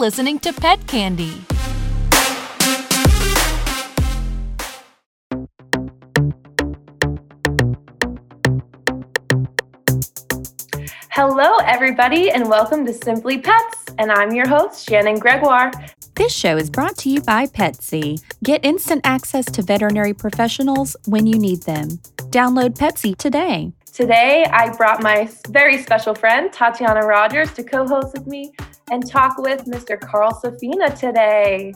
listening to Pet Candy. Hello, everybody, and welcome to Simply Pets. And I'm your host, Shannon Gregoire. This show is brought to you by Petsy. Get instant access to veterinary professionals when you need them. Download Petsy today. Today, I brought my very special friend, Tatiana Rogers, to co host with me and talk with Mr. Carl Safina today.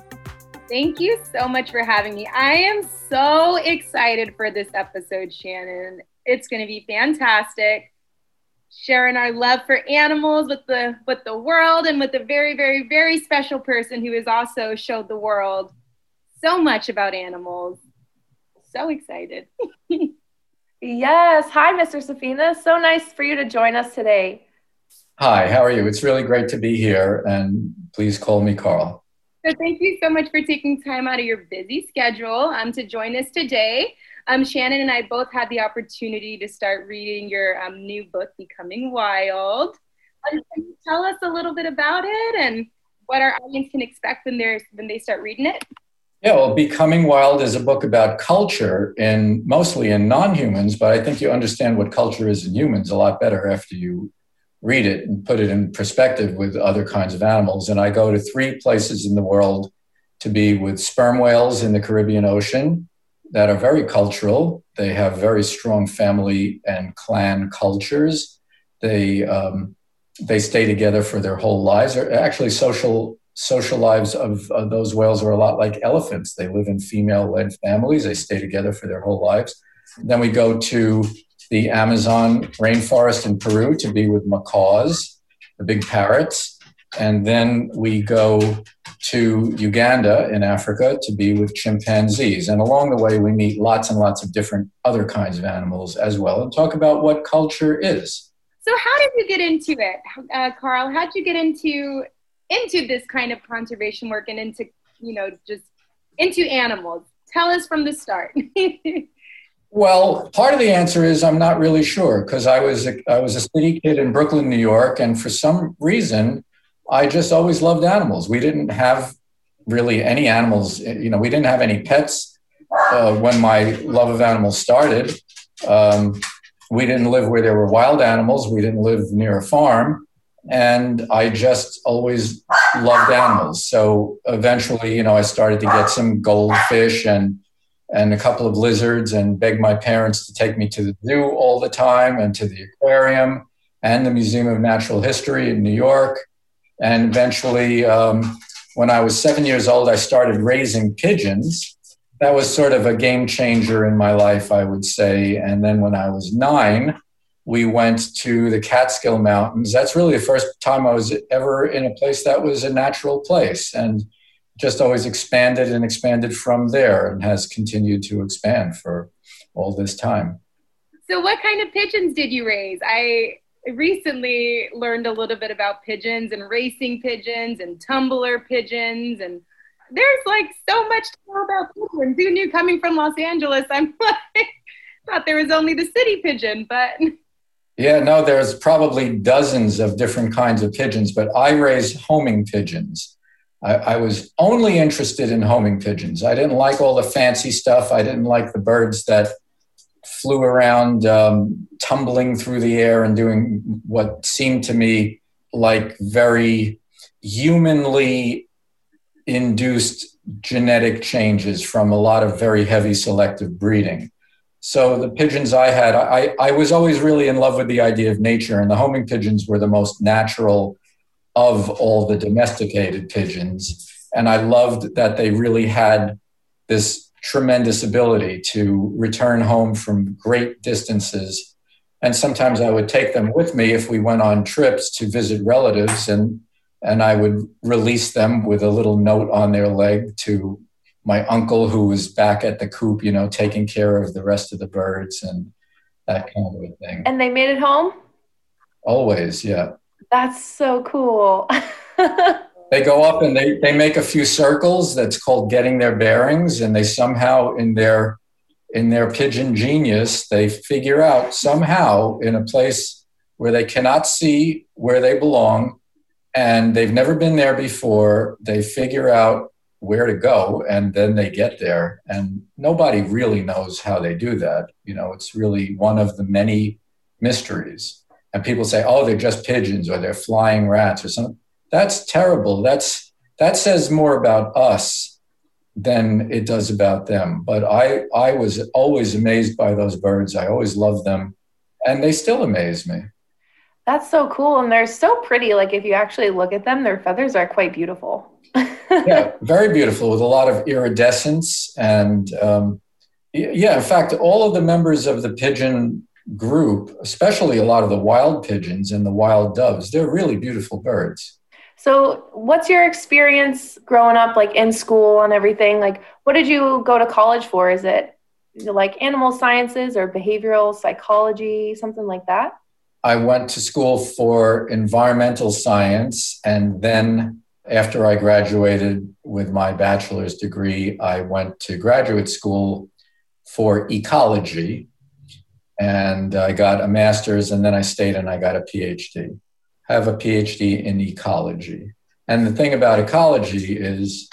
Thank you so much for having me. I am so excited for this episode, Shannon. It's going to be fantastic. Sharing our love for animals with the with the world and with a very very very special person who has also showed the world so much about animals. So excited. yes. Hi, Mr. Safina. So nice for you to join us today. Hi, how are you? It's really great to be here, and please call me Carl. So, thank you so much for taking time out of your busy schedule um, to join us today. Um, Shannon and I both had the opportunity to start reading your um, new book, Becoming Wild. Um, can you tell us a little bit about it and what our audience can expect when, they're, when they start reading it? Yeah, well, Becoming Wild is a book about culture and mostly in non humans, but I think you understand what culture is in humans a lot better after you read it and put it in perspective with other kinds of animals. And I go to three places in the world to be with sperm whales in the Caribbean Ocean that are very cultural. They have very strong family and clan cultures. They um, they stay together for their whole lives. Or actually, social social lives of, of those whales are a lot like elephants. They live in female-led families. They stay together for their whole lives. Then we go to the Amazon rainforest in Peru to be with macaws, the big parrots. And then we go to Uganda in Africa to be with chimpanzees. And along the way, we meet lots and lots of different other kinds of animals as well and talk about what culture is. So, how did you get into it, uh, Carl? How did you get into into this kind of conservation work and into you know just into animals? Tell us from the start. Well, part of the answer is I'm not really sure because I was a, I was a city kid in Brooklyn, New York, and for some reason, I just always loved animals. We didn't have really any animals. You know, we didn't have any pets uh, when my love of animals started. Um, we didn't live where there were wild animals. We didn't live near a farm, and I just always loved animals. So eventually, you know, I started to get some goldfish and and a couple of lizards and begged my parents to take me to the zoo all the time and to the aquarium and the Museum of Natural History in New York. And eventually, um, when I was seven years old, I started raising pigeons. That was sort of a game changer in my life, I would say. And then when I was nine, we went to the Catskill Mountains. That's really the first time I was ever in a place that was a natural place. And just always expanded and expanded from there and has continued to expand for all this time. So, what kind of pigeons did you raise? I recently learned a little bit about pigeons and racing pigeons and tumbler pigeons and there's like so much to know about pigeons. Who knew coming from Los Angeles? I'm like, thought there was only the city pigeon, but yeah, no, there's probably dozens of different kinds of pigeons, but I raise homing pigeons. I, I, was only interested in homing pigeons. I didn't like all the fancy stuff. I didn't like the birds that flew around, um, tumbling through the air and doing what seemed to me like very humanly induced genetic changes from a lot of very heavy selective breeding. So the pigeons I had, I, I was always really in love with the idea of nature, and the homing pigeons were the most natural of all the domesticated pigeons. And I loved that they really had this tremendous ability to return home from great distances. And sometimes I would take them with me if we went on trips to visit relatives, and, and I would release them with a little note on their leg to my uncle who was back at the coop, you know, taking care of the rest of the birds and that kind of a thing. And they made it home? Always, yeah. That's so cool. they go up and they, they make a few circles that's called getting their bearings and they somehow in their in their pigeon genius they figure out somehow in a place where they cannot see where they belong and they've never been there before. They figure out where to go and then they get there. And nobody really knows how they do that. You know it's really one of the many mysteries. And people say oh they're just pigeons or they're flying rats or something that's terrible. That's that says more about us than it does about them. But i i was always amazed by those birds. I always loved them. And they still amaze me that's so cool and they're so pretty like if you actually look at them their feathers are quite beautiful yeah, very beautiful with a lot of iridescence. And um, yeah, in fact, all of the members of the pigeon group, especially a lot of the wild pigeons and the wild doves, they're really beautiful birds. So, what's your experience growing up, like in school and everything? Like, what did you go to college for? Is it like animal sciences or behavioral psychology, something like that? I went to school for environmental science and then after I graduated with my bachelor's degree, I went to graduate school for ecology and I got a master's, and then I stayed and I got a PhD. I have a PhD in ecology. And the thing about ecology is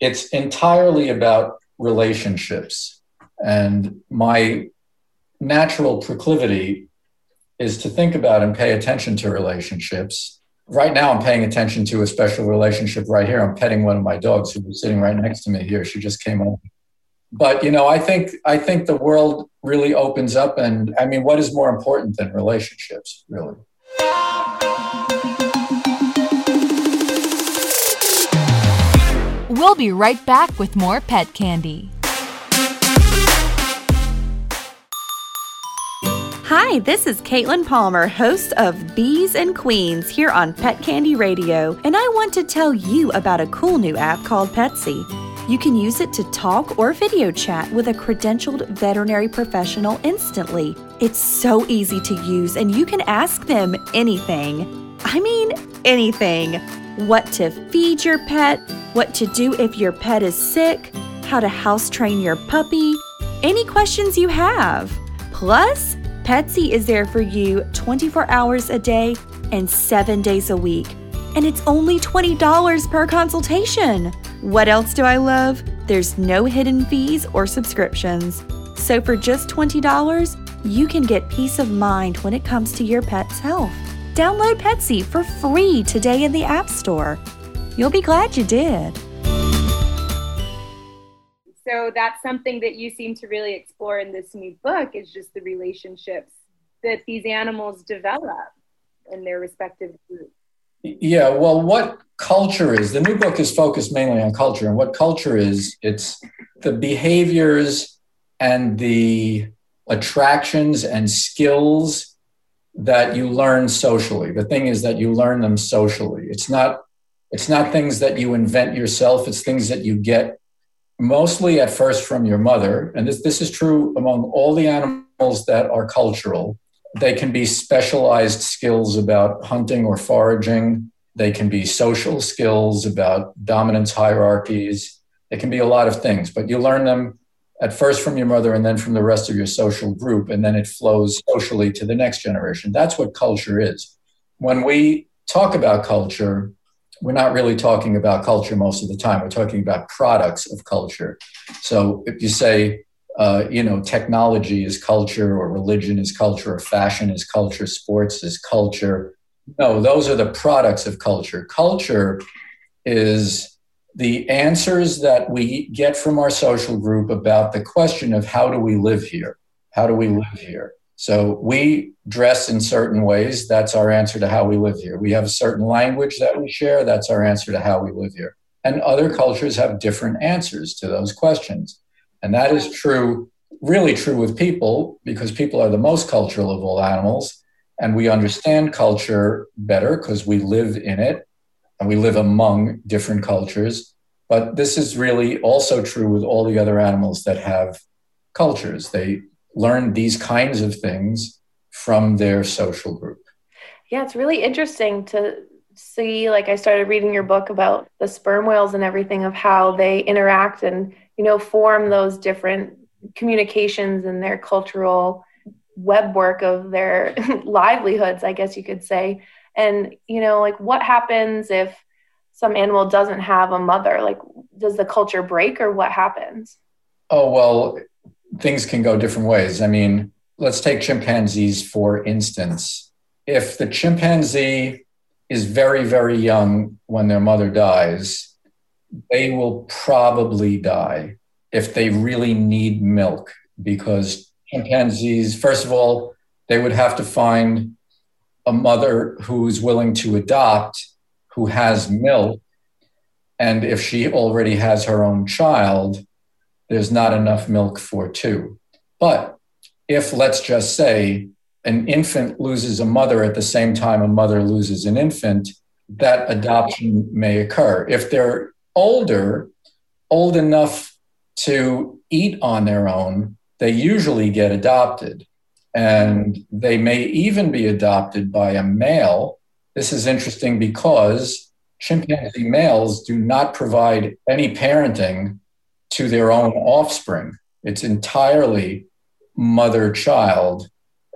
it's entirely about relationships. And my natural proclivity is to think about and pay attention to relationships right now I'm paying attention to a special relationship right here. I'm petting one of my dogs who's sitting right next to me here. She just came over. But you know, I think I think the world really opens up and I mean what is more important than relationships, really? We'll be right back with more pet candy. Hi, this is Caitlin Palmer, host of Bees and Queens here on Pet Candy Radio, and I want to tell you about a cool new app called Petsy. You can use it to talk or video chat with a credentialed veterinary professional instantly. It's so easy to use, and you can ask them anything. I mean, anything. What to feed your pet, what to do if your pet is sick, how to house train your puppy, any questions you have. Plus, Petsy is there for you 24 hours a day and seven days a week. And it's only $20 per consultation. What else do I love? There's no hidden fees or subscriptions. So for just $20, you can get peace of mind when it comes to your pet's health. Download Petsy for free today in the App Store. You'll be glad you did. So that's something that you seem to really explore in this new book is just the relationships that these animals develop in their respective groups. Yeah, well, what culture is, the new book is focused mainly on culture. And what culture is, it's the behaviors and the attractions and skills that you learn socially. The thing is that you learn them socially. It's not it's not things that you invent yourself, it's things that you get mostly at first from your mother, and this, this is true among all the animals that are cultural. They can be specialized skills about hunting or foraging. They can be social skills about dominance hierarchies. They can be a lot of things, but you learn them at first from your mother and then from the rest of your social group, and then it flows socially to the next generation. That's what culture is. When we talk about culture, we're not really talking about culture most of the time. We're talking about products of culture. So if you say, uh, you know, technology is culture, or religion is culture, or fashion is culture, sports is culture. No, those are the products of culture. Culture is the answers that we get from our social group about the question of how do we live here? How do we live here? So we dress in certain ways. That's our answer to how we live here. We have a certain language that we share. That's our answer to how we live here. And other cultures have different answers to those questions. And that is true, really true with people, because people are the most cultural of all animals. And we understand culture better because we live in it and we live among different cultures. But this is really also true with all the other animals that have cultures. They learn these kinds of things from their social group. Yeah, it's really interesting to see like I started reading your book about the sperm whales and everything of how they interact and you know form those different communications and their cultural web work of their livelihoods, I guess you could say. And, you know, like what happens if some animal doesn't have a mother? Like, does the culture break or what happens? Oh, well, things can go different ways. I mean, let's take chimpanzees for instance. If the chimpanzee is very, very young when their mother dies, they will probably die if they really need milk because chimpanzees, first of all, they would have to find a mother who's willing to adopt, who has milk. And if she already has her own child, there's not enough milk for two. But if, let's just say, an infant loses a mother at the same time a mother loses an infant, that adoption may occur. If they're older, old enough to eat on their own, they usually get adopted. And they may even be adopted by a male. This is interesting because chimpanzee males do not provide any parenting to their own offspring. It's entirely mother child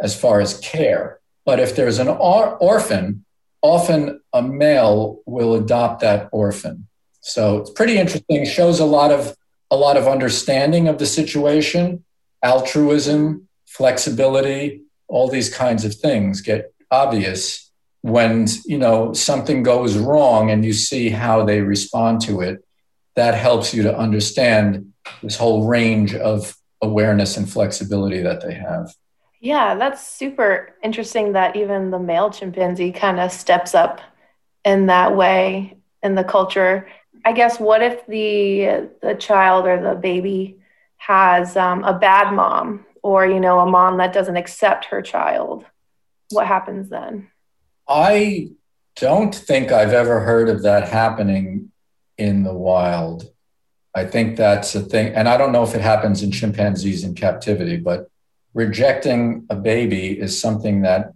as far as care. But if there's an or- orphan, often a male will adopt that orphan. So it's pretty interesting. Shows a lot of a lot of understanding of the situation, altruism, flexibility, all these kinds of things get obvious when you know something goes wrong and you see how they respond to it. That helps you to understand this whole range of awareness and flexibility that they have. Yeah, that's super interesting that even the male chimpanzee kind of steps up in that way in the culture. I guess what if the the child or the baby has um, a bad mom or you know a mom that doesn't accept her child? What happens then? I don't think I've ever heard of that happening in the wild. I think that's a thing, and I don't know if it happens in chimpanzees in captivity, but rejecting a baby is something that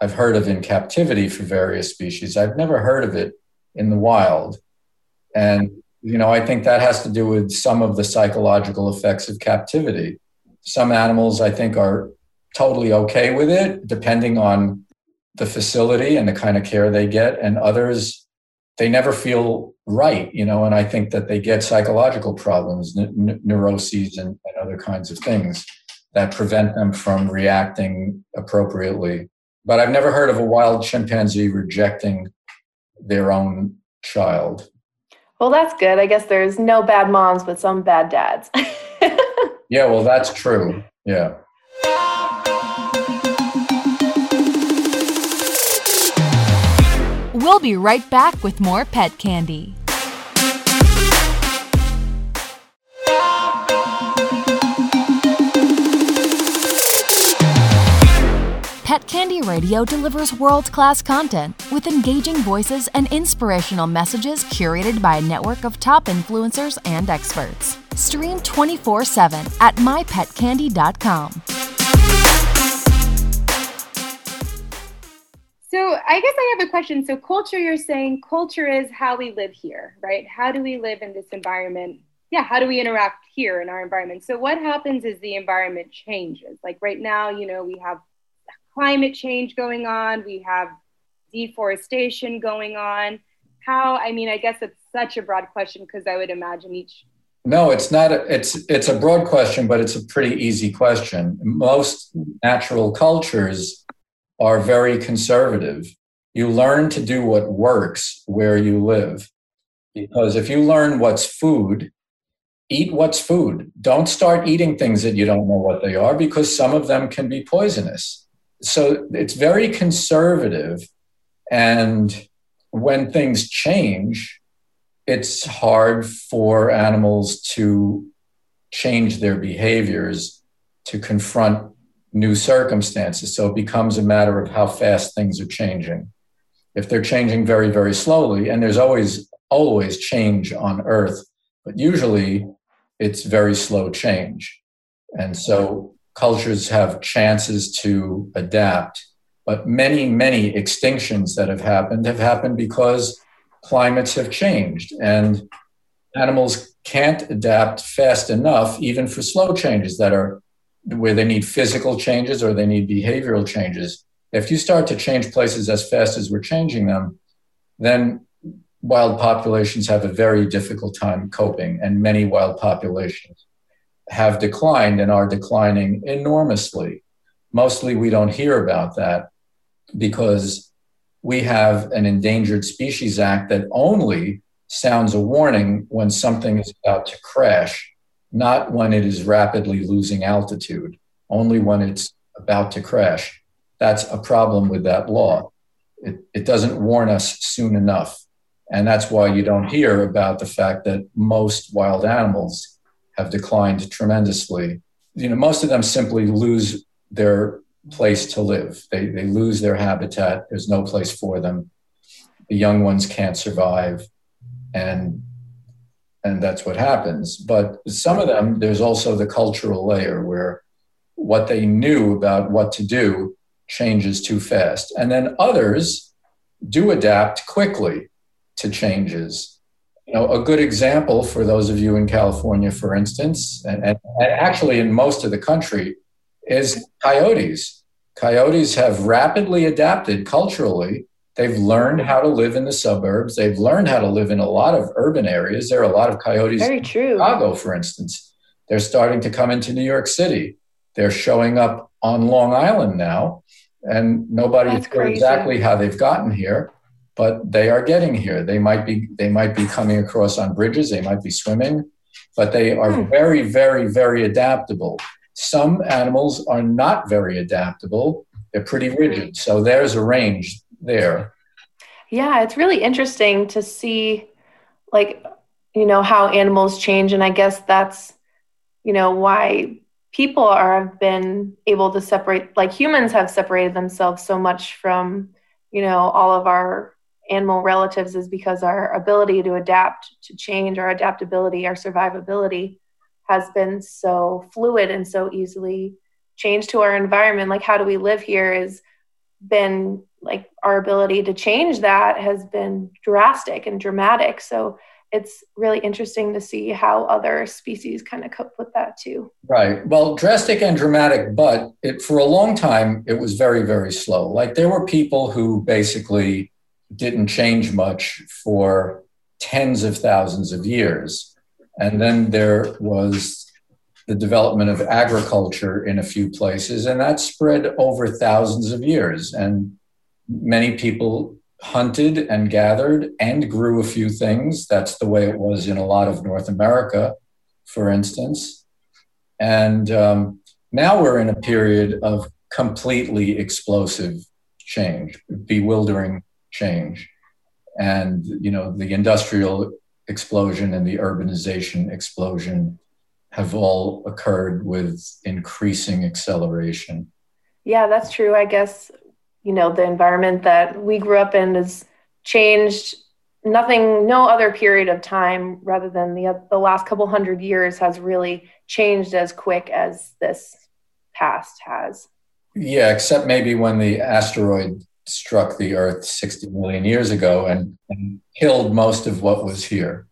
I've heard of in captivity for various species. I've never heard of it in the wild. And, you know, I think that has to do with some of the psychological effects of captivity. Some animals, I think, are totally okay with it, depending on the facility and the kind of care they get. And others, they never feel right, you know, and I think that they get psychological problems, n- neuroses, and, and other kinds of things that prevent them from reacting appropriately. But I've never heard of a wild chimpanzee rejecting their own child. Well, that's good. I guess there's no bad moms, but some bad dads. yeah, well, that's true. Yeah. We'll be right back with more pet candy. Pet Candy Radio delivers world class content with engaging voices and inspirational messages curated by a network of top influencers and experts. Stream 24 7 at mypetcandy.com. So, I guess I have a question. So, culture, you're saying culture is how we live here, right? How do we live in this environment? Yeah, how do we interact here in our environment? So, what happens is the environment changes? Like right now, you know, we have climate change going on, we have deforestation going on. How, I mean, I guess it's such a broad question because I would imagine each. No, it's not. A, it's it's a broad question, but it's a pretty easy question. Most natural cultures are very conservative. You learn to do what works where you live, because if you learn what's food, eat what's food. Don't start eating things that you don't know what they are, because some of them can be poisonous so it's very conservative. And when things change, it's hard for animals to change their behaviors to confront new circumstances. So it becomes a matter of how fast things are changing. If they're changing very, very slowly, and there's always, always change on Earth, but usually it's very slow change. And so cultures have chances to adapt. But many, many extinctions that have happened have happened because climates have changed and animals can't adapt fast enough, even for slow changes that are where they need physical changes or they need behavioral changes. If you start to change places as fast as we're changing them, then wild populations have a very difficult time coping, and many wild populations have declined and are declining enormously. Mostly we don't hear about that because we have an Endangered Species Act that only sounds a warning when something is about to crash, not when it is rapidly losing altitude, only when it's about to crash. That's a problem with that law. It, it doesn't warn us soon enough. And that's why you don't hear about the fact that most wild animals have declined tremendously. You know, most of them simply lose their place to live. They, they lose their habitat. There's no place for them. The young ones can't survive. And, and that's what happens. But some of them, there's also the cultural layer where what they knew about what to do changes too fast. And then others do adapt quickly to changes. You know, a good example for those of you in California, for instance, and, and, and actually in most of the country, is coyotes. Coyotes have rapidly adapted culturally. They've learned how to live in the suburbs. They've learned how to live in a lot of urban areas. There are a lot of coyotes Very true. in Chicago, for instance. They're starting to come into New York City. They're showing up on Long Island now, and nobody knows exactly how they've gotten here, but they are getting here. They might be they might be coming across on bridges. They might be swimming, but they are hmm. very, very, very adaptable. Some animals are not very adaptable, they're pretty rigid. So there's a range there. Yeah, it's really interesting to see, like, you know, how animals change. And I guess that's, you know, why people are have been able to separate like humans have separated themselves so much from you know all of our animal relatives is because our ability to adapt to change our adaptability our survivability has been so fluid and so easily changed to our environment like how do we live here has been like our ability to change that has been drastic and dramatic. So it's really interesting to see how other species kind of cope with that too. Right. Well drastic and dramatic but it, for a long time it was very very slow. Like there were people who basically didn't change much for tens of thousands of years. And then there was the development of agriculture in a few places, and that spread over thousands of years. And many people hunted and gathered and grew a few things. That's the way it was in a lot of North America, for instance. And um, now we're in a period of completely explosive change, bewildering change. And, you know, the industrial explosion and the urbanization explosion have all occurred with increasing acceleration. Yeah, that's true. I guess, you know, the environment that we grew up in has changed. Nothing, no other period of time rather than the, the last couple hundred years has really changed as quick as this past has. Yeah, except maybe when the asteroid struck the Earth 60 million years ago and, and killed most of what was here.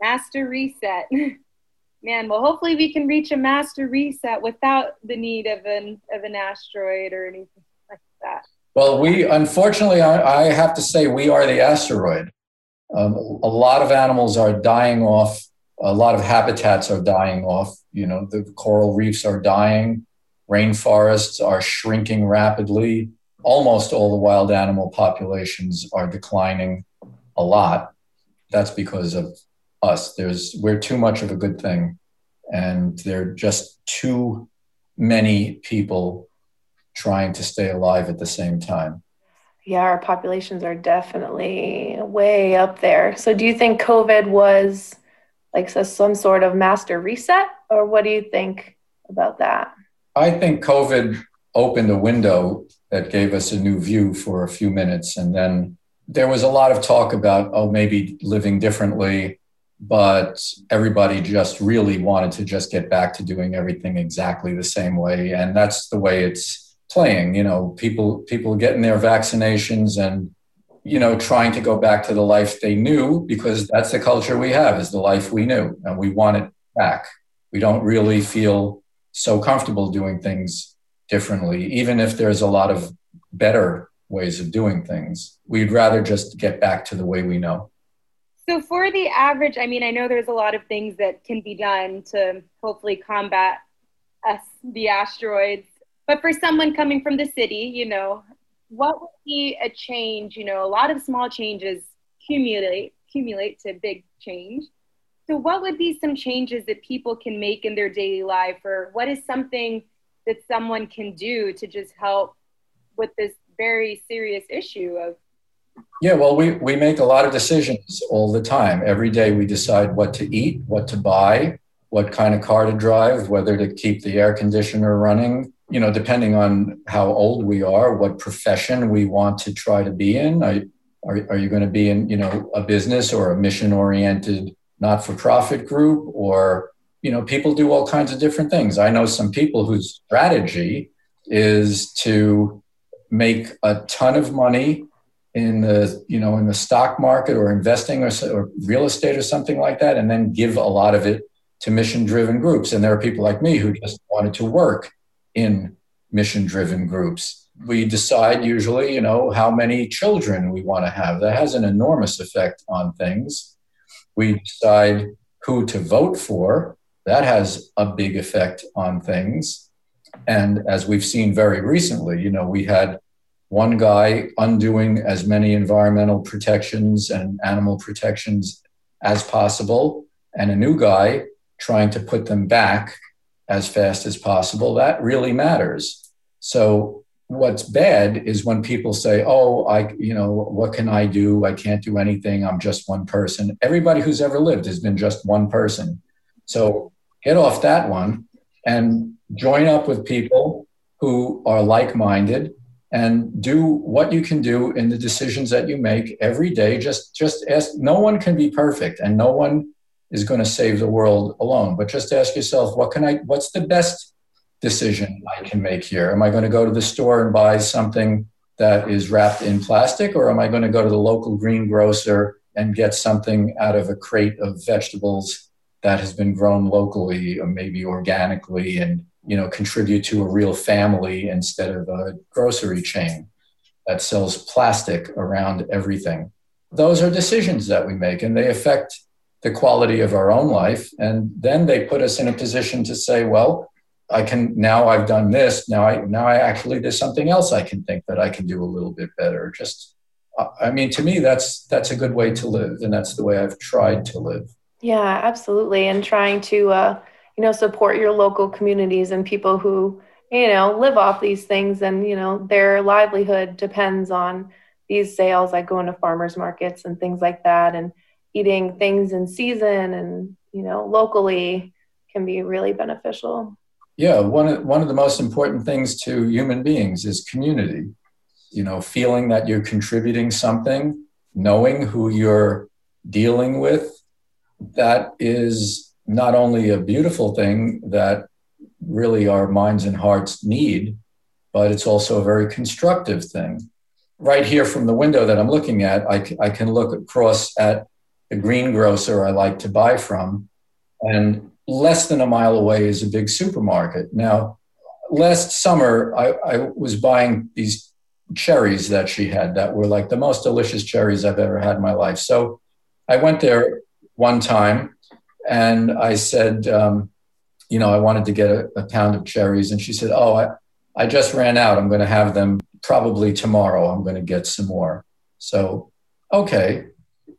Master reset. Man, well, hopefully we can reach a master reset without the need of an of an asteroid or anything like that. Well, we unfortunately, I, have to say, we are the asteroid. Um, a lot of animals are dying off. A lot of habitats are dying off. You know, the coral reefs are dying. Rainforests are shrinking rapidly almost all the wild animal populations are declining a lot. That's because of us. There's we're too much of a good thing, and there are just too many people trying to stay alive at the same time. Yeah, our populations are definitely way up there. So, do you think COVID was like some sort of master reset, or what do you think about that? I think COVID opened a window that gave us a new view for a few minutes. And then there was a lot of talk about, oh, maybe living differently, but everybody just really wanted to just get back to doing everything exactly the same way. And that's the way it's playing. You know, people people getting their vaccinations and you know trying to go back to the life they knew because that's the culture we have is the life we knew and we want it back. We don't really feel so comfortable doing things differently, even if there's a lot of better ways of doing things. We'd rather just get back to the way we know. So, for the average, I mean, I know there's a lot of things that can be done to hopefully combat us, the asteroids. But for someone coming from the city, you know, what would be a change? You know, a lot of small changes accumulate accumulate to big change. So, what would be some changes that people can make in their daily life, or what is something that someone can do to just help with this very serious issue of yeah, well, we, we make a lot of decisions all the time. Every day we decide what to eat, what to buy, what kind of car to drive, whether to keep the air conditioner running, you know, depending on how old we are, what profession we want to try to be in. Are, are, are you going to be in, you know, a business or a mission oriented not for profit group? Or, you know, people do all kinds of different things. I know some people whose strategy is to make a ton of money in the you know in the stock market or investing or, or real estate or something like that and then give a lot of it to mission driven groups and there are people like me who just wanted to work in mission driven groups. We decide usually you know how many children we want to have. That has an enormous effect on things. We decide who to vote for. That has a big effect on things. And as we've seen very recently you know we had one guy undoing as many environmental protections and animal protections as possible, and a new guy trying to put them back as fast as possible. That really matters. So, what's bad is when people say, Oh, I, you know, what can I do? I can't do anything. I'm just one person. Everybody who's ever lived has been just one person. So, get off that one and join up with people who are like minded and do what you can do in the decisions that you make every day just just ask no one can be perfect and no one is going to save the world alone. But just ask yourself what can i what's the best decision i can make here? Am i going to go to the store and buy something that is wrapped in plastic or am i going to go to the local greengrocer and get something out of a crate of vegetables that has been grown locally or maybe organically and you know contribute to a real family instead of a grocery chain that sells plastic around everything? Those are decisions that we make and they affect the quality of our own life. And then they put us in a position to say well i can now i've done this. Now i now i actually there's something else i can think that i can do a little bit better. Just i mean to me that's that's a good way to live. And that's the way i've tried to live. Yeah absolutely. And trying to uh you know support your local communities and people who you know live off these things. And you know their livelihood depends on these sales like going to farmers markets and things like that. And eating things in season and you know locally can be really beneficial yeah one of, one of the most important things to human beings is community you know feeling that you're contributing something knowing who you're dealing with that is not only a beautiful thing that really our minds and hearts need, but it's also a very constructive thing. Right here from the window that I'm looking at, I, I can look across at the greengrocer I like to buy from, and less than a mile away is a big supermarket. Now, last summer, I, I was buying these cherries that she had that were like the most delicious cherries I've ever had in my life. So I went there one time and I said, um, you know, I wanted to get a, a, pound of cherries. And she said, oh, I, I just ran out. I'm going to have them probably tomorrow. I'm going to get some more. So, okay.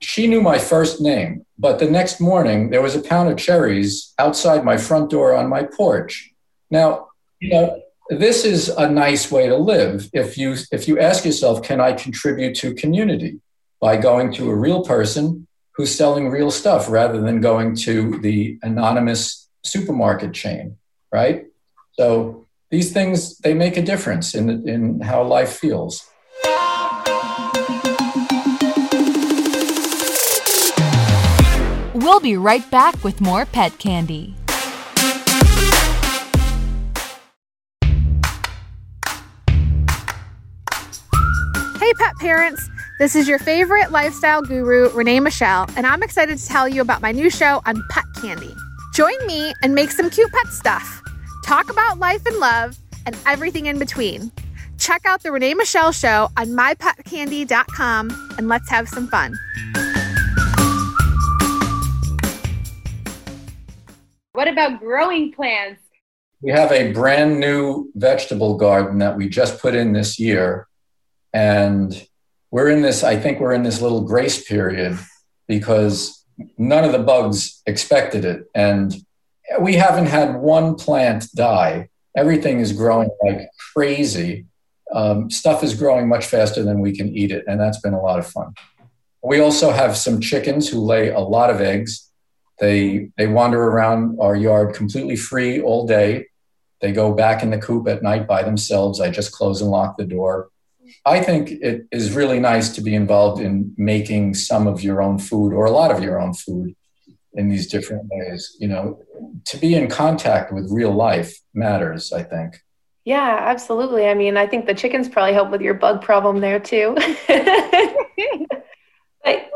She knew my first name, but the next morning there was a pound of cherries outside my front door on my porch. Now, you know, this is a nice way to live. If you if you ask yourself, can I contribute to community by going to a real person who's selling real stuff rather than going to the anonymous supermarket chain, right? So these things they make a difference in in how life feels. We'll be right back with more pet candy. Hey, pet parents. This is your favorite lifestyle guru, Renee Michelle, and I'm excited to tell you about my new show on Pet Candy. Join me and make some cute pet stuff. Talk about life and love and everything in between. Check out the Renee Michelle Show on mypetcandy.com and let's have some fun. What about growing plants? We have a brand new vegetable garden that we just put in this year. And we're in this, I think we're in this little grace period because none of the bugs expected it. And we haven't had one plant die. Everything is growing like crazy. Um, stuff is growing much faster than we can eat it. And that's been a lot of fun. We also have some chickens who lay a lot of eggs they they wander around our yard completely free all day. They go back in the coop at night by themselves. I just close and lock the door. I think it is really nice to be involved in making some of your own food or a lot of your own food in these different ways. You know, to be in contact with real life matters, I think. Yeah, absolutely. I mean, I think the chickens probably help with your bug problem there too. but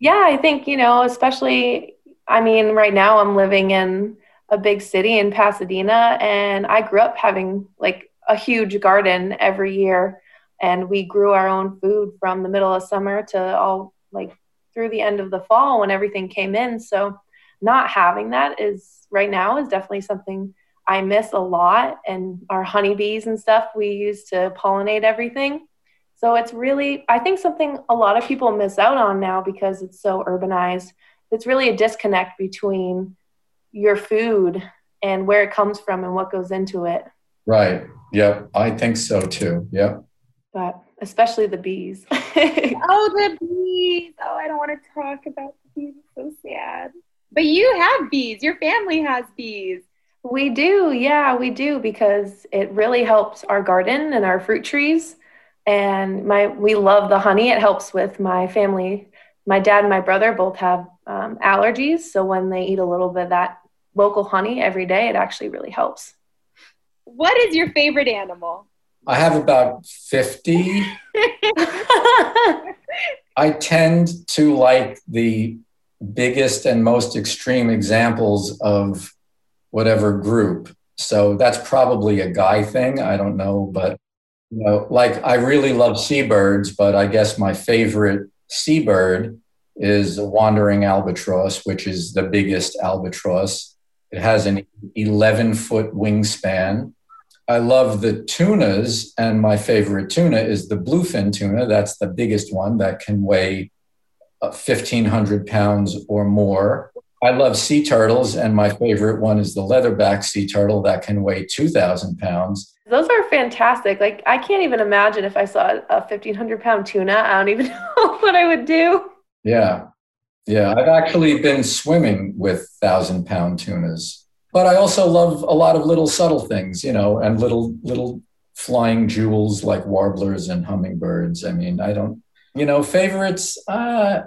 yeah, I think, you know, especially I mean, right now I'm living in a big city in Pasadena, and I grew up having like a huge garden every year. And we grew our own food from the middle of summer to all like through the end of the fall when everything came in. So, not having that is right now is definitely something I miss a lot. And our honeybees and stuff we use to pollinate everything. So, it's really, I think, something a lot of people miss out on now because it's so urbanized it's really a disconnect between your food and where it comes from and what goes into it. Right. Yep. I think so too. Yep. But especially the bees. oh, the bees. Oh, I don't want to talk about the bees. It's so sad. But you have bees. Your family has bees. We do. Yeah, we do because it really helps our garden and our fruit trees. And my we love the honey. It helps with my family. My dad and my brother both have um, allergies. So when they eat a little bit of that local honey every day, it actually really helps. What is your favorite animal? I have about 50. I tend to like the biggest and most extreme examples of whatever group. So that's probably a guy thing. I don't know, but you know, like I really love seabirds, but I guess my favorite seabird is a wandering albatross, which is the biggest albatross. It has an 11 foot wingspan. I love the tunas, and my favorite tuna is the bluefin tuna. That's the biggest one that can weigh 1,500 uh, pounds or more. I love sea turtles, and my favorite one is the leatherback sea turtle that can weigh 2,000 pounds. Those are fantastic. Like, I can't even imagine if I saw a 1,500 pound tuna. I don't even know what I would do. Yeah. Yeah. I've actually been swimming with thousand pound tunas, but I also love a lot of little subtle things, you know, and little, little flying jewels like warblers and hummingbirds. I mean, I don't, you know, favorites, uh,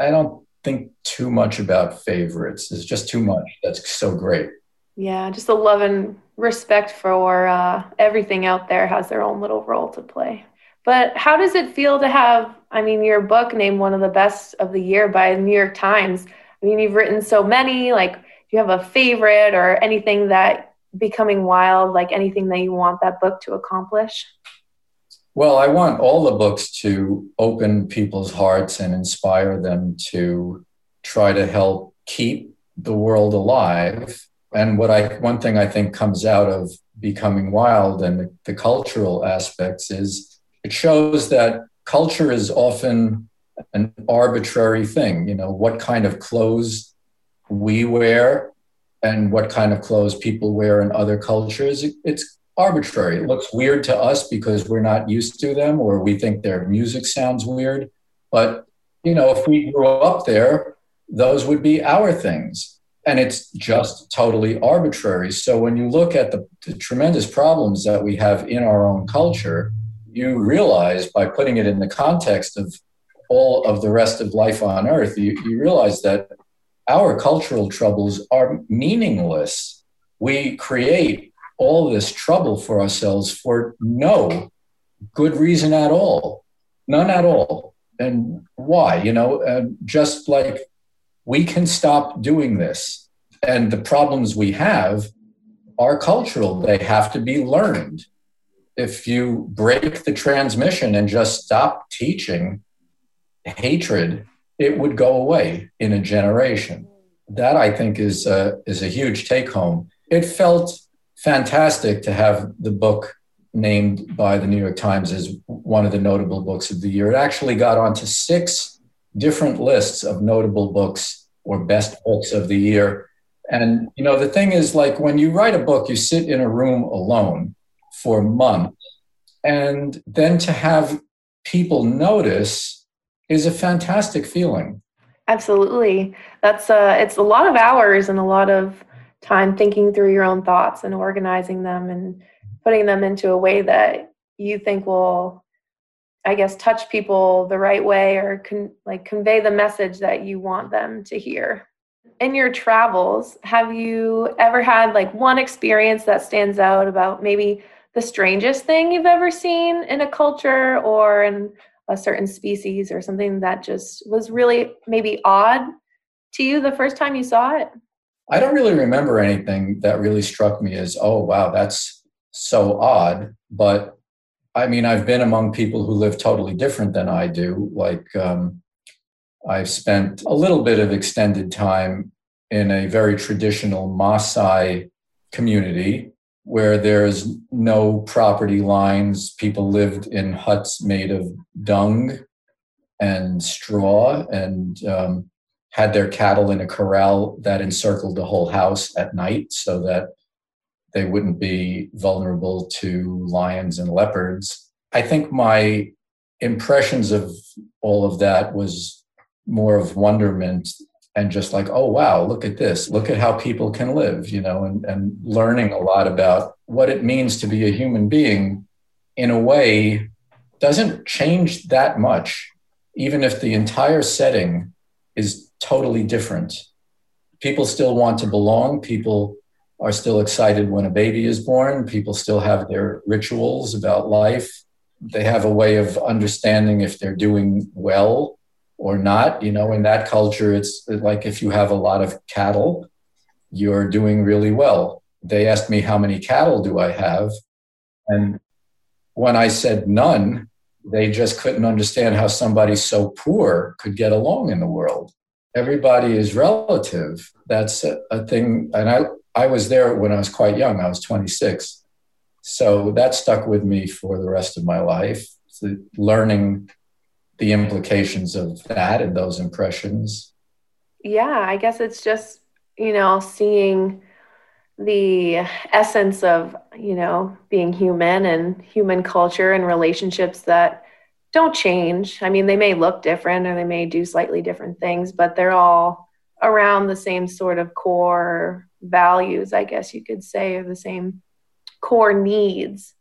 I don't think too much about favorites. It's just too much. That's so great. Yeah, just the love and respect for uh, everything out there has their own little role to play. But how does it feel to have, I mean, your book named one of the best of the year by the New York Times? I mean, you've written so many. Like, do you have a favorite or anything that becoming wild, like anything that you want that book to accomplish? Well, I want all the books to open people's hearts and inspire them to try to help keep the world alive. And what I one thing I think comes out of becoming wild and the, the cultural aspects is it shows that culture is often an arbitrary thing. You know, what kind of clothes we wear and what kind of clothes people wear in other cultures, it's arbitrary. It looks weird to us because we're not used to them or we think their music sounds weird. But, you know, if we grew up there, those would be our things. And it's just totally arbitrary. So when you look at the, the tremendous problems that we have in our own culture, you realize by putting it in the context of all of the rest of life on earth, you, you realize that our cultural troubles are meaningless. We create all this trouble for ourselves for no good reason at all, none at all. And why? You know, uh, just like we can stop doing this. And the problems we have are cultural, they have to be learned if you break the transmission and just stop teaching hatred, it would go away in a generation. That I think is a, is a huge take home. It felt fantastic to have the book named by the New York Times as one of the notable books of the year. It actually got onto six different lists of notable books or best books of the year. And you know, the thing is like when you write a book, you sit in a room alone for months. And then to have people notice is a fantastic feeling. Absolutely. That's uh it's a lot of hours and a lot of time thinking through your own thoughts and organizing them and putting them into a way that you think will i guess touch people the right way or con- like convey the message that you want them to hear in your travels have you ever had like one experience that stands out about maybe the strangest thing you've ever seen in a culture or in a certain species or something that just was really maybe odd to you the first time you saw it I don't really remember anything that really struck me as, oh, wow, that's so odd. But I mean, I've been among people who live totally different than I do. Like, um, I've spent a little bit of extended time in a very traditional Maasai community where there's no property lines. People lived in huts made of dung and straw. And um, had their cattle in a corral that encircled the whole house at night so that they wouldn't be vulnerable to lions and leopards. I think my impressions of all of that was more of wonderment and just like, oh, wow, look at this. Look at how people can live, you know, and, and learning a lot about what it means to be a human being in a way doesn't change that much, even if the entire setting is totally different. People still want to belong. People are still excited when a baby is born. People still have their rituals about life. They have a way of understanding if they're doing well or not. You know, in that culture, it's like if you have a lot of cattle, you're doing really well. They asked me, How many cattle do I have? And when I said none, they just couldn't understand how somebody so poor could get along in the world everybody is relative. That's a, a, thing. And I, I was there when I was quite young. I was 26. So that stuck with me for the rest of my life, learning the implications of that and those impressions. Yeah, I guess it's just, you know, seeing the essence of, you know, being human and human culture and relationships that don't change. I mean, they may look different or they may do slightly different things, but they're all around the same sort of core values, I guess you could say, or the same core needs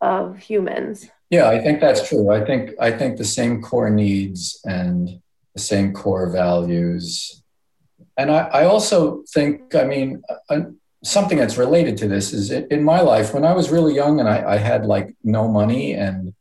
of humans. Yeah, I think that's true. I think I think the same core needs and the same core values. And I, I also think, I mean, uh, something that's related to this is in my life when I was really young and I, I had like no money and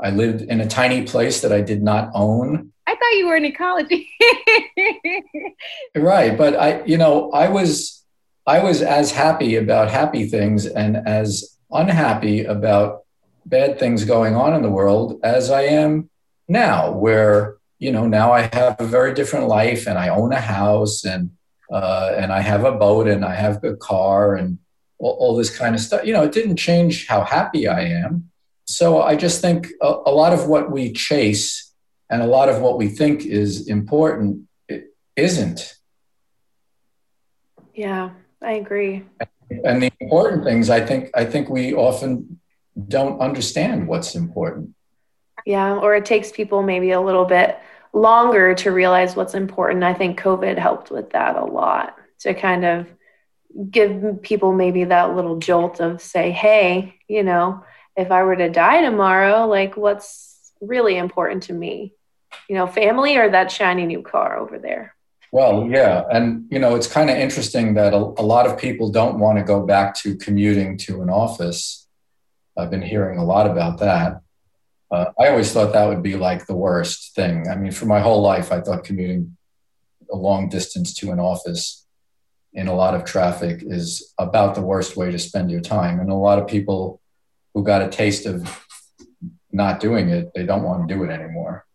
I lived in a tiny place that I did not own. I thought you were in ecology. right, but I, you know, I was, I was as happy about happy things and as unhappy about bad things going on in the world as I am now, where you know now I have a very different life and I own a house and uh, and I have a boat and I have a car and all, all this kind of stuff. You know, it didn't change how happy I am so I just think a, a, lot of what we chase and a lot of what we think is important isn't. Yeah, I agree. And the important things, I think, I think we often don't understand what's important. Yeah, or it takes people maybe a little bit longer to realize what's important. I think COVID helped with that a lot to kind of give people maybe that little jolt of say, hey, you know, if I were to die tomorrow, like what's really important to me? You know, family or that shiny new car over there? Well, yeah. And, you know, it's kind of interesting that a, a lot of people don't want to go back to commuting to an office. I've been hearing a lot about that. Uh, I always thought that would be like the worst thing. I mean, for my whole life, I thought commuting a long distance to an office in a lot of traffic is about the worst way to spend your time. And a lot of people who got a taste of not doing it, they don't want to do it anymore.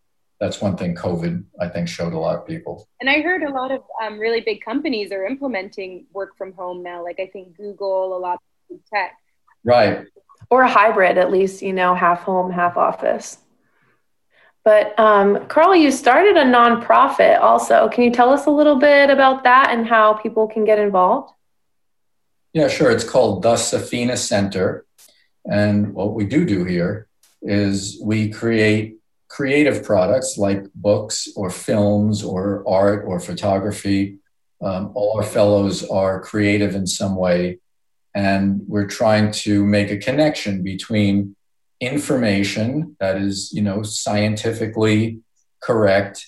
That's one thing COVID, I think, showed a lot of people. And I heard a lot of um, really big companies are implementing work from home now. Like I think Google, a lot of tech. Right. Or a hybrid, at least, you know, half home, half office. But um, Carl, you started a nonprofit also. Can you tell us a little bit about that and how people can get involved? Yeah, sure. It's called the Safina Center. And what we do do here is we create creative products like books or films or art or photography. Um, all our fellows are creative in some way. And we're trying to make a connection between information that is, you know, scientifically correct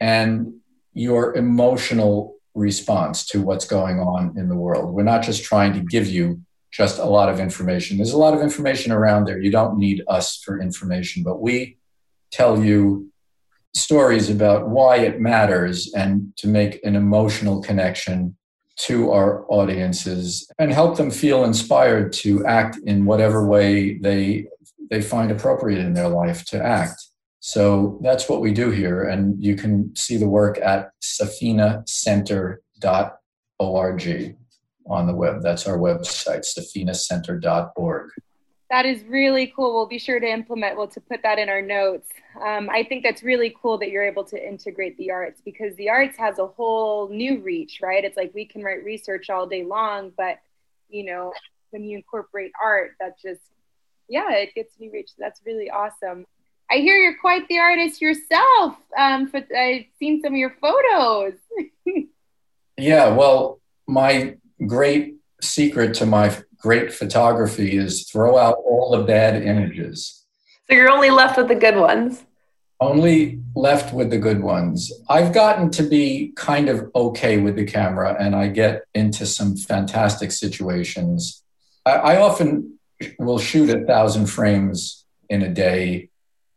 and your emotional response to what's going on in the world. We're not just trying to give you just a lot of information. There's a lot of information around there. You don't need us for information, but we tell you stories about why it matters and to make an emotional connection to our audiences and help them feel inspired to act in whatever way they they find appropriate in their life to act. So that's what we do here. And you can see the work at safinacenter.org on the web. That's our website, safinacenter.org. That is really cool. We'll be sure to implement, well, to put that in our notes. Um, I think that's really cool that you're able to integrate the arts because the arts has a whole new reach, right? It's like we can write research all day long, but you know, when you incorporate art, that just yeah, it gets be reached. That's really awesome. I hear you're quite the artist yourself. Um, I've seen some of your photos. yeah, well, my great secret to my great photography is throw out all the bad images. So you're only left with the good ones. Only left with the good ones. I've gotten to be kind of okay with the camera, and I get into some fantastic situations. I, I often will shoot a thousand frames in a day.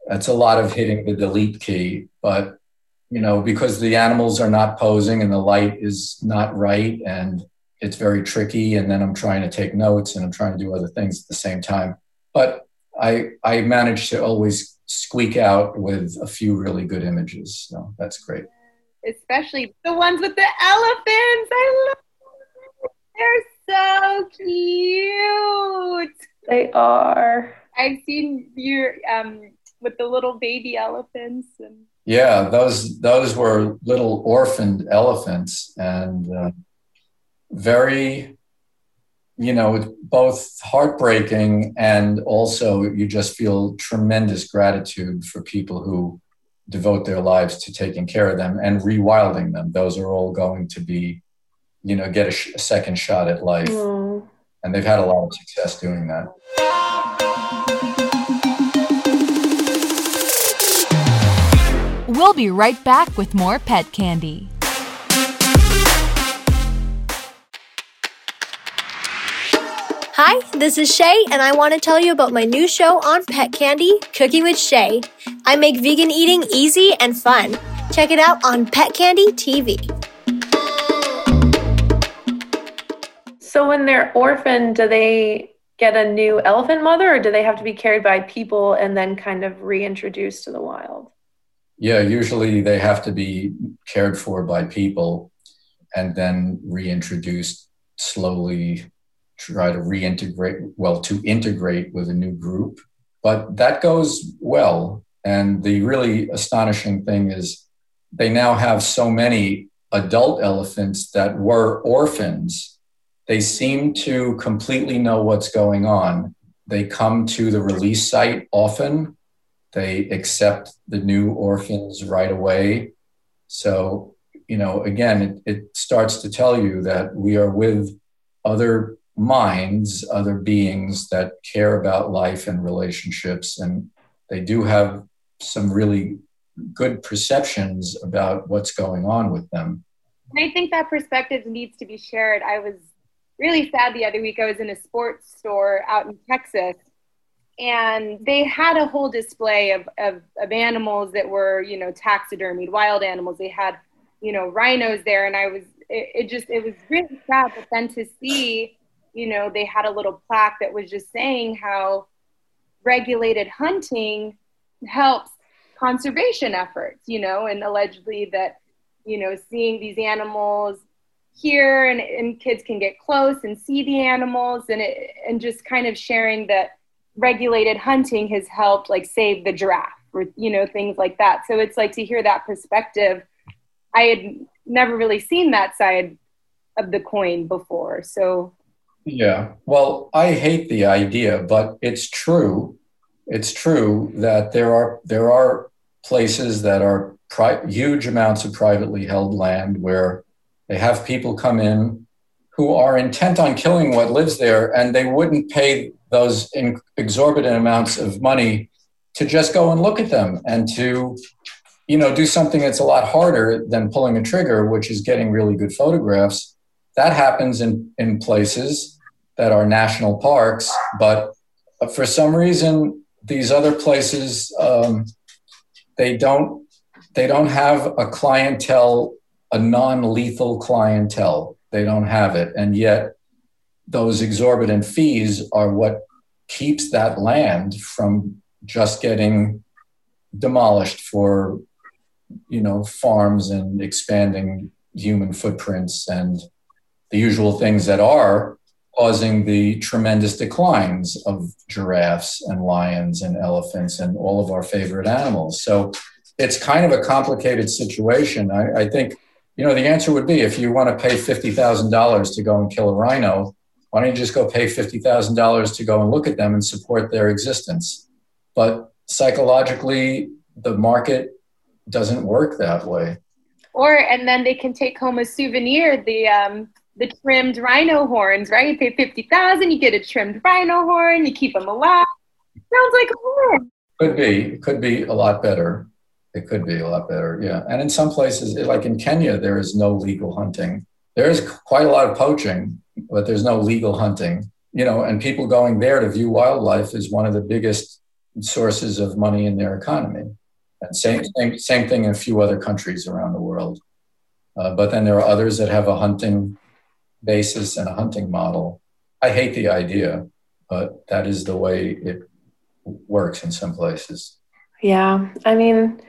That's a lot of hitting the delete key, but you know, because the animals are not posing and the light is not right and it's very tricky. And then I'm trying to take notes and I'm trying to do other things at the same time. But I I managed to always squeak out with a few really good images. So that's great. Especially the ones with the elephants. I love them. They're so cute. They are. I've seen you um, with the little baby elephants and. Yeah, those those were little orphaned elephants, and uh, very, you know, both heartbreaking and also you just feel tremendous gratitude for people who devote their lives to taking care of them and rewilding them. Those are all going to be, you know, get a, sh- a second shot at life. Mm and they've had a lot of success doing that. We'll be right back with more pet candy. Hi, this is Shay, and I want to tell you about my new show on Pet Candy, Cooking with Shay. I make vegan eating easy and fun. Check it out on Pet Candy TV. So when they're orphaned, do they get a new elephant mother or do they have to be carried by people and then kind of reintroduced to the wild? Yeah, usually they have to be cared for by people and then reintroduced slowly, try to reintegrate, well, to integrate with a new group. But that goes well. And the really astonishing thing is they now have so many adult elephants that were orphans they seem to completely know what's going on. They come to the release site often. They accept the new orphans right away. So, you know, again, it, it starts to tell you that we are with other minds, other beings that care about life and relationships. And they do have some really good perceptions about what's going on with them. And I think that perspective needs to be shared. I was really sad the other week. I was in a sports store out in Texas and they had a whole display of, of, of animals that were, you know, taxidermied, wild animals. They had, you know, rhinos there. And I was, it, it just, it was really sad. But then to see, you know, they had a little plaque that was just saying how, regulated hunting helps conservation efforts, you know, and allegedly that, you know, seeing these animals here and, and kids can get close and see the animals and it, and just kind of sharing that regulated hunting has helped like save the giraffe or you know things like that. So it's like to hear that perspective i had never really seen that side of the coin before. So yeah. Well i hate the idea but it's true. It's true that there are there are places that are pri- huge amounts of privately held land where they have people come in who are intent on killing what lives there and they wouldn't pay those exorbitant amounts of money to just go and look at them and to you know do something that's a lot harder than pulling a trigger which is getting really good photographs that happens in in places that are national parks but for some reason these other places um, they don't they don't have a clientele a non-lethal clientele. They don't have it. And yet those exorbitant fees are what keeps that land from just getting demolished for you know farms and expanding human footprints and the usual things that are causing the tremendous declines of giraffes and lions and elephants and all of our favorite animals so it's kind of a complicated situation i, I think you know the answer would be if you want to pay $50000 to go and kill a rhino why don't you just go pay $50,000 to go and look at them and support their existence? But psychologically, the market doesn't work that way. Or, and then they can take home a souvenir, the, um, the trimmed rhino horns, right? You pay 50000 you get a trimmed rhino horn, you keep them alive. Sounds like a horn. Could be. Could be a lot better. It could be a lot better, yeah. And in some places, like in Kenya, there is no legal hunting. There is quite a lot of poaching, but there's no legal hunting. You know, and people going there to view wildlife is one of the biggest sources of money in their economy. And same, same, same thing in a few other countries around the world. Uh, but then there are others that have a hunting basis and a hunting model. I hate the idea, but that is the way it works in some places. Yeah, I mean,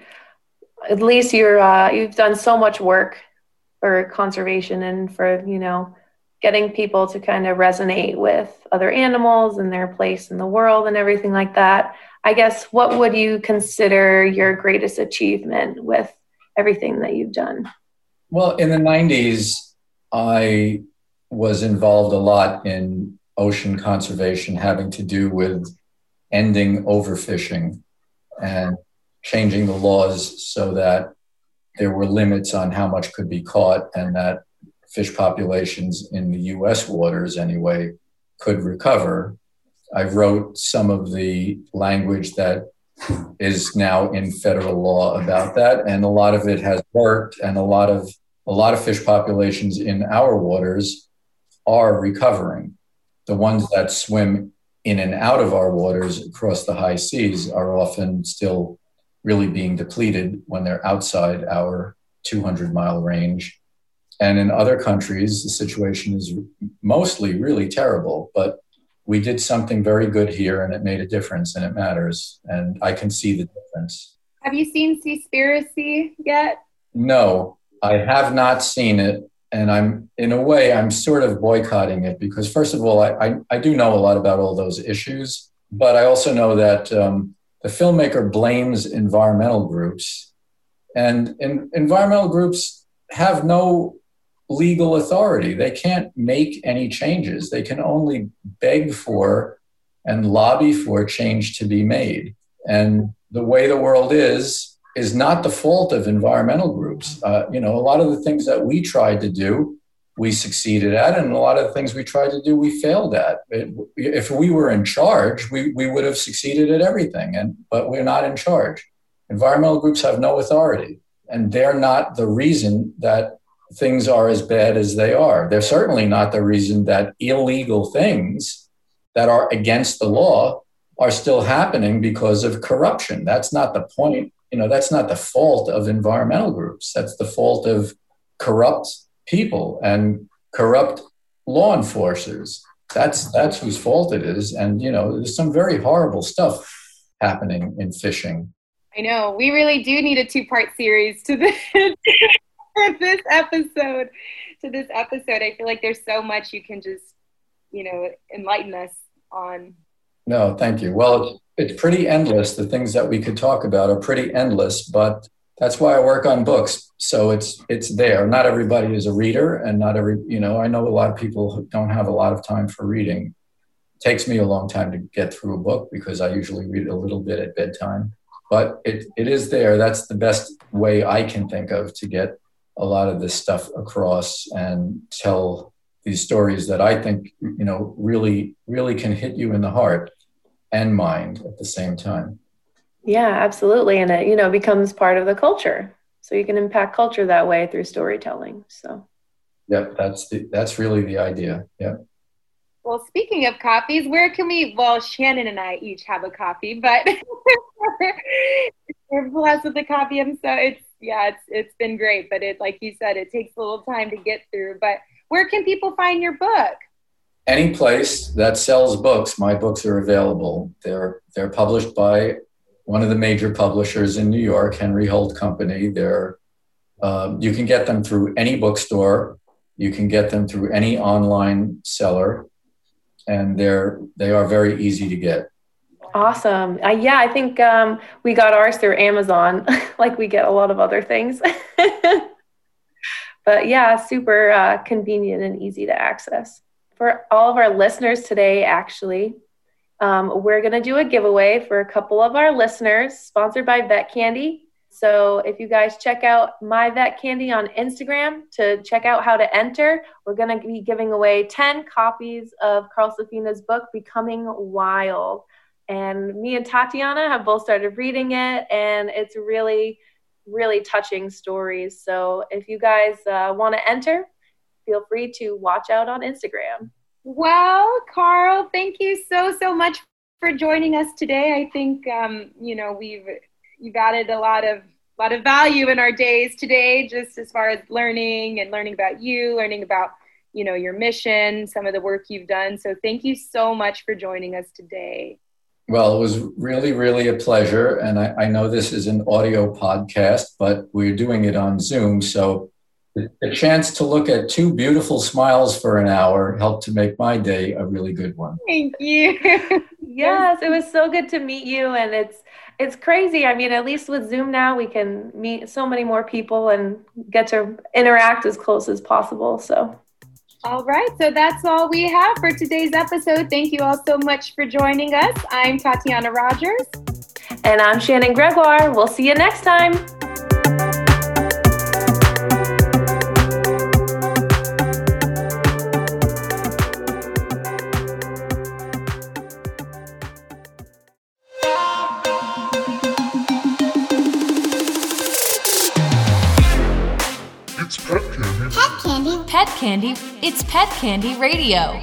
at least you're uh, you've done so much work for conservation and for you know getting people to kind of resonate with other animals and their place in the world and everything like that. I guess what would you consider your greatest achievement with everything that you've done? Well, in the 90s, I was involved a lot in ocean conservation having to do with ending overfishing and changing the laws so that there were limits on how much could be caught and that fish populations in the US waters, anyway, could recover. I wrote some of the language that is now in federal law about that, and a lot of it has worked, and a lot of a lot of fish populations in our waters are recovering. The ones that swim in and out of our waters across the high seas are often still really being depleted when they're outside our 200 mile range and in other countries, the situation is mostly really terrible, but we did something very good here and it made a difference and it matters. And I can see the difference. Have you seen Seaspiracy yet? No, I have not seen it. And I'm, in a way, I'm sort of boycotting it because, first of all, I, I, I do know a lot about all those issues, but I also know that um, the filmmaker blames environmental groups. And in, environmental groups have no legal authority. They can't make any changes. They can only beg for and lobby for change to be made. And the way the world is, is not the fault of environmental groups. Uh, you know, a lot of the things that we tried to do, we succeeded at, and a lot of the things we tried to do, we failed at. It, if we were in charge, we, we would have succeeded at everything, and but we're not in charge. Environmental groups have no authority, and they're not the reason that things are as bad as they are. They're certainly not the reason that illegal things that are against the law are still happening because of corruption. That's not the point. You know, that's not the fault of environmental groups. That's the fault of corrupt people and corrupt law enforcers. that's that's whose fault it is. And you know, there's some very horrible stuff happening in fishing. I know. We really do need a two-part series to this this episode. To this episode, I feel like there's so much you can just, you know, enlighten us on. No, thank you. Well, it's pretty endless. The things that we could talk about are pretty endless, but that's why I work on books. So it's it's there. Not everybody is a reader, and not every you know. I know a lot of people don't have a lot of time for reading. It takes me a long time to get through a book because I usually read a little bit at bedtime. But it, it is there. That's the best way I can think of to get a lot of this stuff across and tell these stories that I think you know really really can hit you in the heart and mind at the same time. Yeah, absolutely. And it, you know, becomes part of the culture. So you can impact culture that way through storytelling. So Yep, that's the that's really the idea. Yeah. Well, speaking of copies, where can we? Well, Shannon and I each have a copy, but we're blessed with a copy, and so it's yeah, it's it's been great. But it, like you said, it takes a little time to get through. But where can people find your book? Any place that sells books, my books are available. They're they're published by one of the major publishers in New York, Henry Holt Company. They're, um, you can get them through any bookstore. You can get them through any online seller, and they're they are very easy to get. Awesome. Uh, yeah, I think um, we got ours through Amazon, like we get a lot of other things. but yeah, super uh, convenient and easy to access. For all of our listeners today, actually, um, we're going to do a giveaway for a couple of our listeners, sponsored by Vet Candy. So if you guys check out my Vet Candy on Instagram to check out how to enter, we're going to be giving away 10 copies of Carl Safina's book, Becoming Wild. And me and Tatiana have both started reading it, and it's really, really touching stories. So if you guys uh, want to enter, feel free to watch out on Instagram. Well, Carl, thank you so so much for joining us today. I think um, you know we've you've added a lot of a lot of value in our days today, just as far as learning and learning about you, learning about you know your mission, some of the work you've done. So thank you so much for joining us today. Well, it was really, really a pleasure. And I, I know this is an audio podcast, but we're doing it on Zoom. So the chance to look at two beautiful smiles for an hour helped to make my day a really good one. Thank you. yes, it was so good to meet you and it's it's crazy. I mean, at least with Zoom now we can meet so many more people and get to interact as close as possible. So all right, so that's all we have for today's episode. Thank you all so much for joining us. I'm Tatiana Rogers. And I'm Shannon Gregoire. We'll see you next time. Candy. It's Pet Candy Radio.